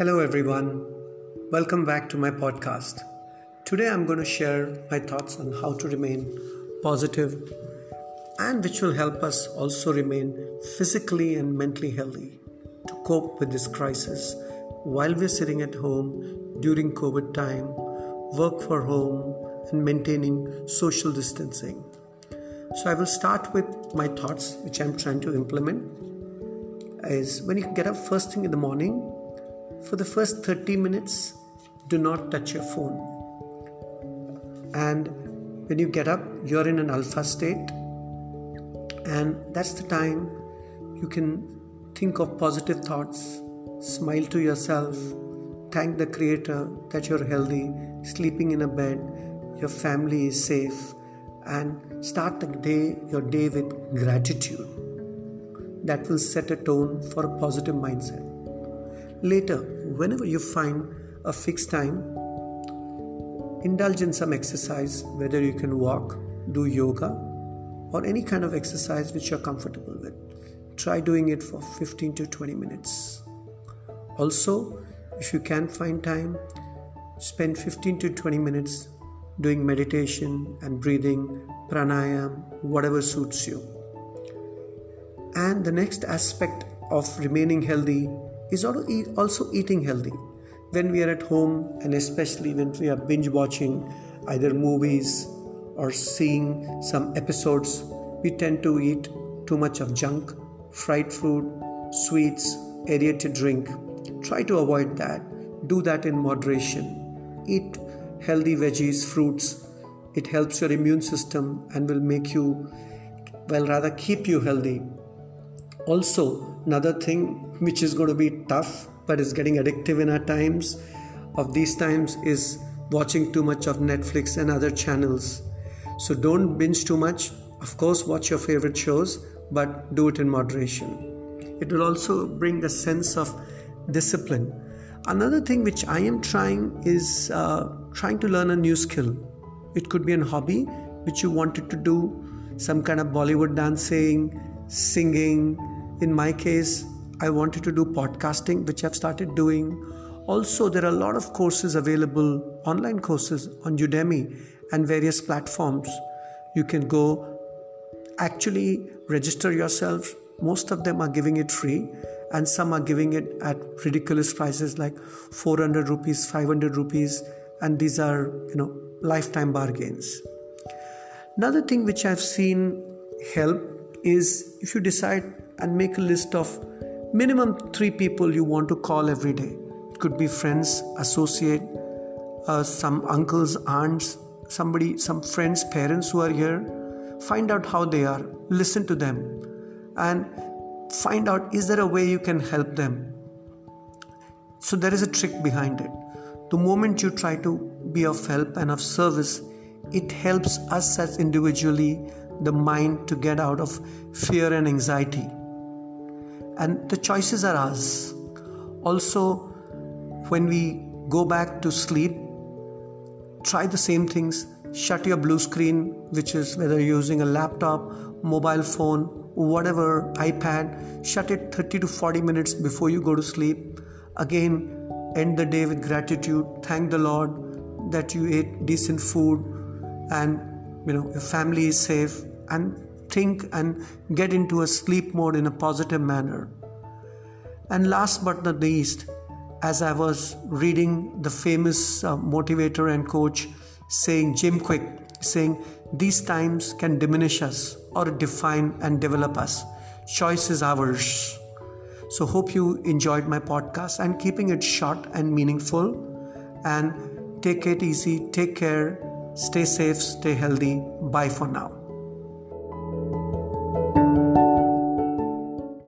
Hello, everyone. Welcome back to my podcast. Today, I'm going to share my thoughts on how to remain positive and which will help us also remain physically and mentally healthy to cope with this crisis while we're sitting at home during COVID time, work for home, and maintaining social distancing. So, I will start with my thoughts, which I'm trying to implement. Is when you get up first thing in the morning, for the first 30 minutes, do not touch your phone. And when you get up, you're in an alpha state, and that's the time you can think of positive thoughts, smile to yourself, thank the Creator that you're healthy, sleeping in a bed, your family is safe, and start the day, your day with gratitude. That will set a tone for a positive mindset. Later, whenever you find a fixed time, indulge in some exercise, whether you can walk, do yoga, or any kind of exercise which you're comfortable with. Try doing it for 15 to 20 minutes. Also, if you can find time, spend 15 to 20 minutes doing meditation and breathing, pranayam, whatever suits you. And the next aspect of remaining healthy is also eating healthy. When we are at home, and especially when we are binge watching either movies or seeing some episodes, we tend to eat too much of junk, fried food, sweets, aerated drink. Try to avoid that. Do that in moderation. Eat healthy veggies, fruits. It helps your immune system and will make you, well, rather keep you healthy. Also, another thing which is going to be tough but is getting addictive in our times of these times is watching too much of Netflix and other channels. So don't binge too much. Of course, watch your favorite shows, but do it in moderation. It will also bring a sense of discipline. Another thing which I am trying is uh, trying to learn a new skill. It could be a hobby which you wanted to do, some kind of Bollywood dancing, singing. In my case, I wanted to do podcasting, which I've started doing. Also, there are a lot of courses available, online courses on Udemy and various platforms. You can go actually register yourself. Most of them are giving it free, and some are giving it at ridiculous prices like 400 rupees, 500 rupees, and these are, you know, lifetime bargains. Another thing which I've seen help is if you decide and make a list of minimum three people you want to call every day. It could be friends, associate, uh, some uncles, aunts, somebody, some friends, parents who are here. Find out how they are, listen to them, and find out is there a way you can help them. So, there is a trick behind it. The moment you try to be of help and of service, it helps us as individually the mind to get out of fear and anxiety and the choices are ours. Also, when we go back to sleep, try the same things. Shut your blue screen, which is whether you're using a laptop, mobile phone, whatever, iPad, shut it 30 to 40 minutes before you go to sleep. Again, end the day with gratitude. Thank the Lord that you ate decent food and you know your family is safe and think and get into a sleep mode in a positive manner. And last but not least, as I was reading the famous uh, motivator and coach saying, Jim Kwik, saying, these times can diminish us or define and develop us. Choice is ours. So, hope you enjoyed my podcast and keeping it short and meaningful. And take it easy, take care, stay safe, stay healthy. Bye for now.